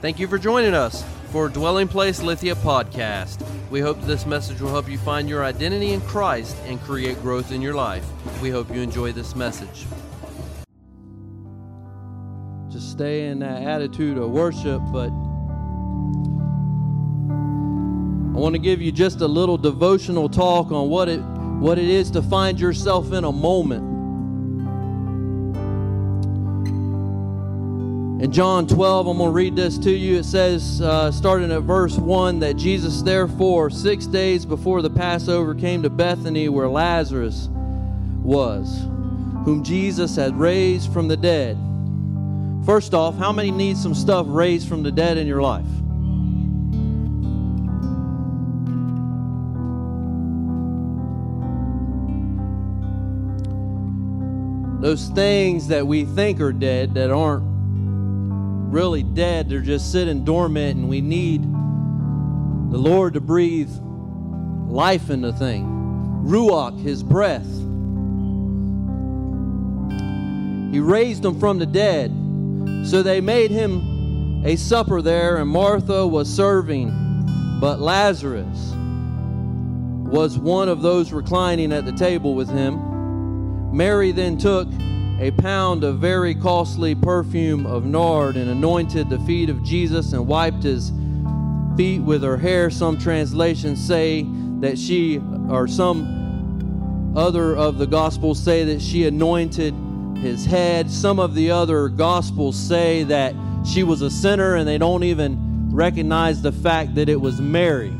Thank you for joining us for Dwelling Place Lithia podcast. We hope this message will help you find your identity in Christ and create growth in your life. We hope you enjoy this message. Just stay in that attitude of worship, but I want to give you just a little devotional talk on what it what it is to find yourself in a moment. In John 12, I'm going to read this to you. It says, uh, starting at verse 1, that Jesus, therefore, six days before the Passover, came to Bethany where Lazarus was, whom Jesus had raised from the dead. First off, how many need some stuff raised from the dead in your life? those things that we think are dead that aren't really dead, they're just sitting dormant, and we need the Lord to breathe life into thing. Ruach, his breath. He raised them from the dead. So they made him a supper there, and Martha was serving, but Lazarus was one of those reclining at the table with him. Mary then took a pound of very costly perfume of nard and anointed the feet of Jesus and wiped his feet with her hair. Some translations say that she, or some other of the Gospels say that she anointed his head. Some of the other Gospels say that she was a sinner and they don't even recognize the fact that it was Mary.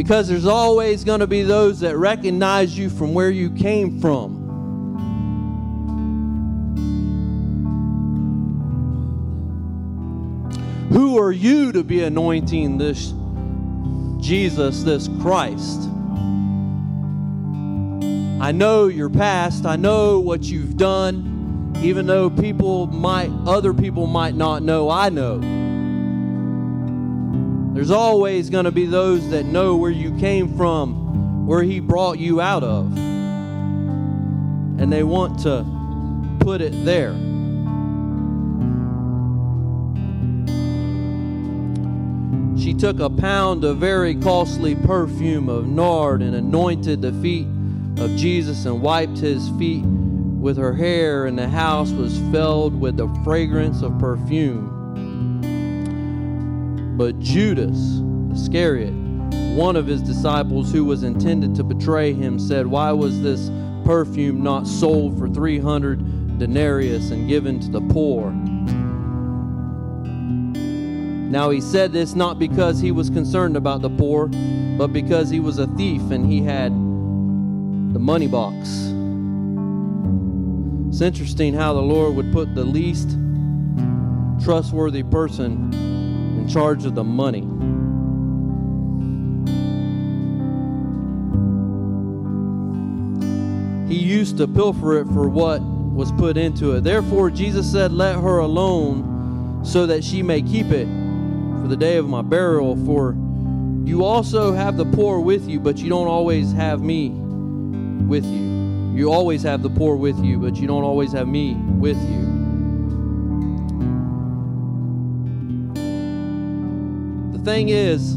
Because there's always going to be those that recognize you from where you came from. Who are you to be anointing this Jesus, this Christ? I know your past. I know what you've done. Even though people might, other people might not know, I know. There's always going to be those that know where you came from, where He brought you out of. And they want to put it there. She took a pound of very costly perfume of nard and anointed the feet of Jesus and wiped his feet with her hair, and the house was filled with the fragrance of perfume. But Judas Iscariot, one of his disciples who was intended to betray him, said, Why was this perfume not sold for 300 denarius and given to the poor? Now he said this not because he was concerned about the poor, but because he was a thief and he had the money box. It's interesting how the Lord would put the least trustworthy person charge of the money. He used to pilfer it for what was put into it. Therefore, Jesus said, Let her alone, so that she may keep it for the day of my burial. For you also have the poor with you, but you don't always have me with you. You always have the poor with you, but you don't always have me with you. Thing is,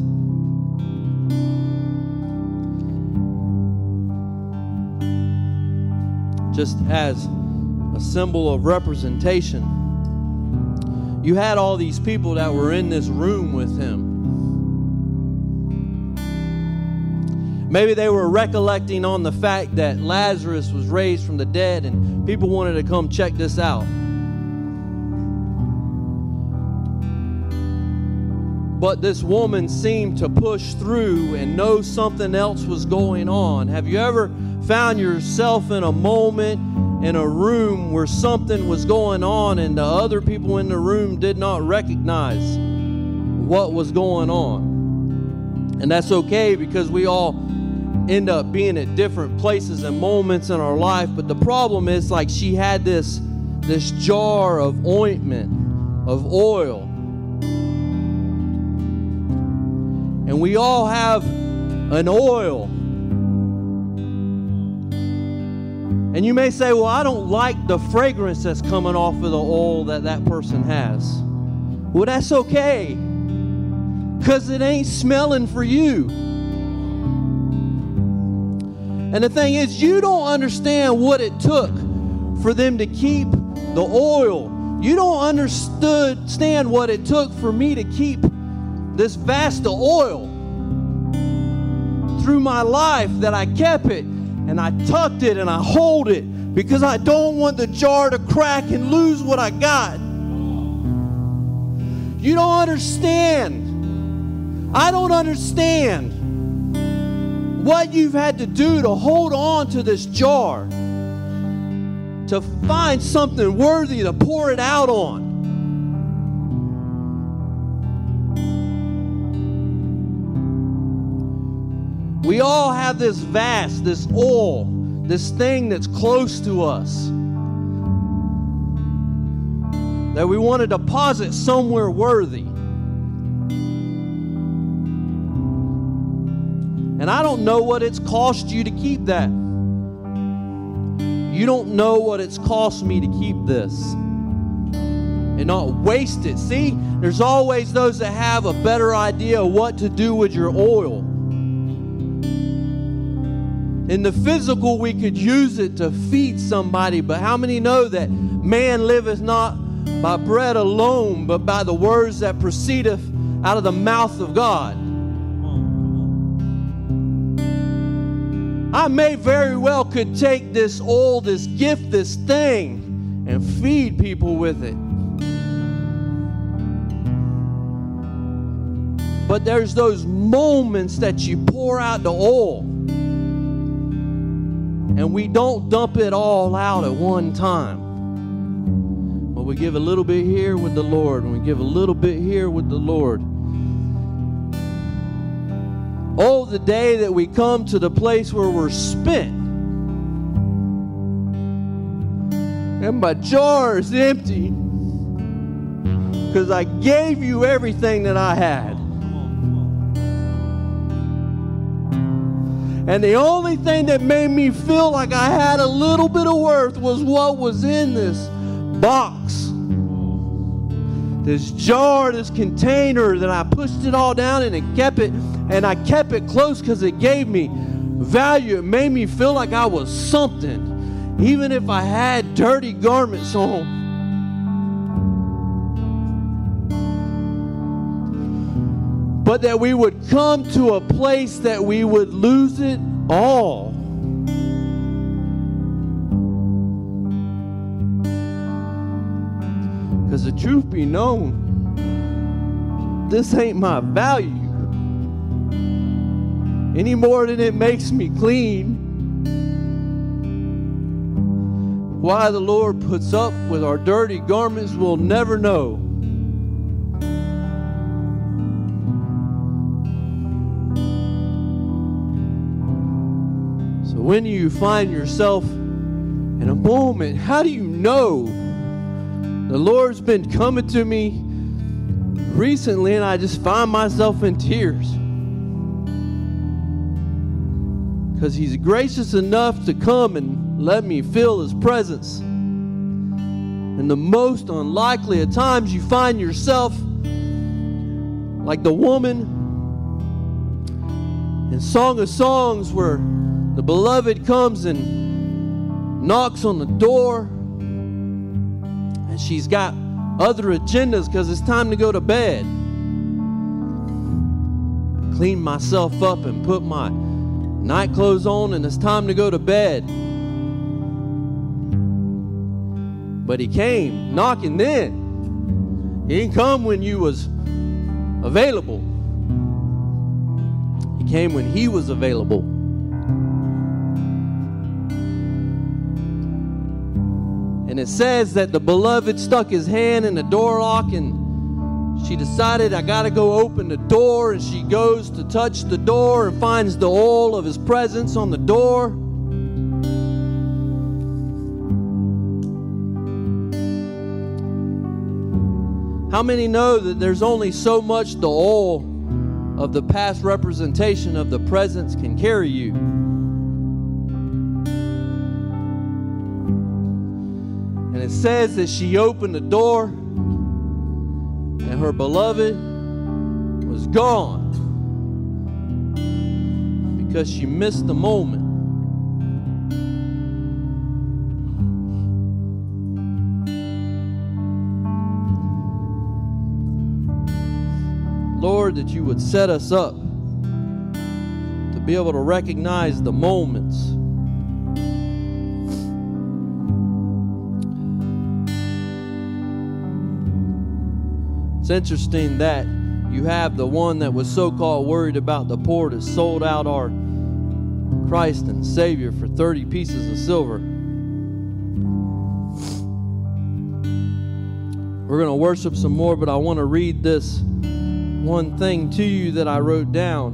just as a symbol of representation, you had all these people that were in this room with him. Maybe they were recollecting on the fact that Lazarus was raised from the dead and people wanted to come check this out. But this woman seemed to push through and know something else was going on. Have you ever found yourself in a moment in a room where something was going on and the other people in the room did not recognize what was going on? And that's okay because we all end up being at different places and moments in our life. But the problem is like she had this this jar of ointment, of oil And we all have an oil. And you may say, Well, I don't like the fragrance that's coming off of the oil that that person has. Well, that's okay because it ain't smelling for you. And the thing is, you don't understand what it took for them to keep the oil. You don't understand what it took for me to keep this vast of oil through my life that I kept it and I tucked it and I hold it because I don't want the jar to crack and lose what I got. You don't understand. I don't understand what you've had to do to hold on to this jar, to find something worthy to pour it out on. We all have this vast, this oil, this thing that's close to us that we want to deposit somewhere worthy. And I don't know what it's cost you to keep that. You don't know what it's cost me to keep this and not waste it. See, there's always those that have a better idea of what to do with your oil. In the physical, we could use it to feed somebody, but how many know that man liveth not by bread alone, but by the words that proceedeth out of the mouth of God? I may very well could take this oil, this gift, this thing, and feed people with it. But there's those moments that you pour out the oil, and we don't dump it all out at one time. But we give a little bit here with the Lord, and we give a little bit here with the Lord. Oh, the day that we come to the place where we're spent. And my jar is empty because I gave you everything that I had. And the only thing that made me feel like I had a little bit of worth was what was in this box. This jar, this container that I pushed it all down and it kept it and I kept it close because it gave me value. It made me feel like I was something, even if I had dirty garments on. But that we would come to a place that we would lose it all. Because the truth be known, this ain't my value any more than it makes me clean. Why the Lord puts up with our dirty garments, we'll never know. When you find yourself in a moment, how do you know? The Lord's been coming to me recently, and I just find myself in tears. because he's gracious enough to come and let me feel his presence. In the most unlikely of times, you find yourself like the woman in Song of Songs, where the beloved comes and knocks on the door, and she's got other agendas because it's time to go to bed. Clean myself up and put my night clothes on and it's time to go to bed. But he came knocking then. He didn't come when you was available. He came when he was available. And it says that the beloved stuck his hand in the door lock and she decided, I got to go open the door, and she goes to touch the door and finds the oil of his presence on the door. How many know that there's only so much the oil of the past representation of the presence can carry you? It says that she opened the door and her beloved was gone because she missed the moment. Lord, that you would set us up to be able to recognize the moments. It's interesting that you have the one that was so called worried about the poor that sold out our Christ and Savior for 30 pieces of silver. We're going to worship some more, but I want to read this one thing to you that I wrote down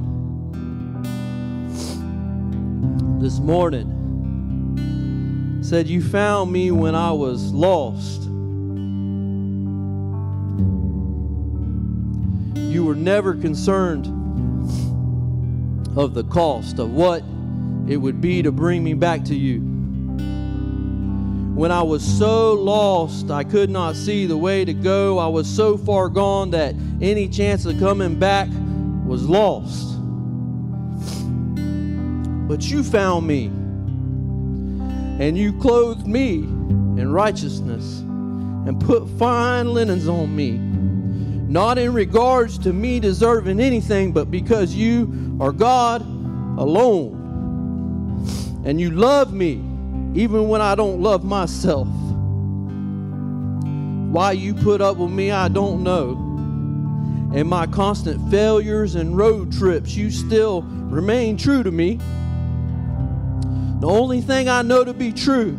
this morning. Said, You found me when I was lost. You were never concerned of the cost of what it would be to bring me back to you. When I was so lost, I could not see the way to go. I was so far gone that any chance of coming back was lost. But you found me, and you clothed me in righteousness, and put fine linens on me. Not in regards to me deserving anything, but because you are God alone. And you love me even when I don't love myself. Why you put up with me, I don't know. And my constant failures and road trips, you still remain true to me. The only thing I know to be true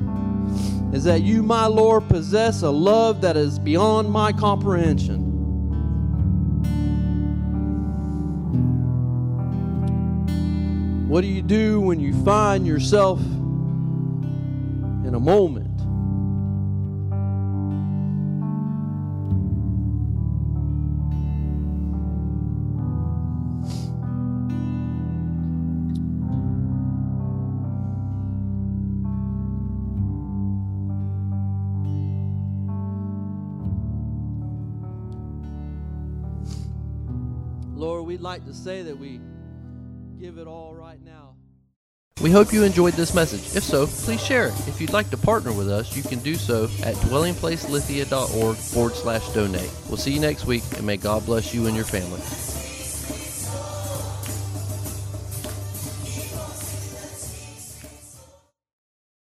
is that you, my Lord, possess a love that is beyond my comprehension. What do you do when you find yourself in a moment? Lord, we'd like to say that we give it all right now. We hope you enjoyed this message. If so, please share it. If you'd like to partner with us, you can do so at dwellingplacelithia.org forward slash donate. We'll see you next week, and may God bless you and your family.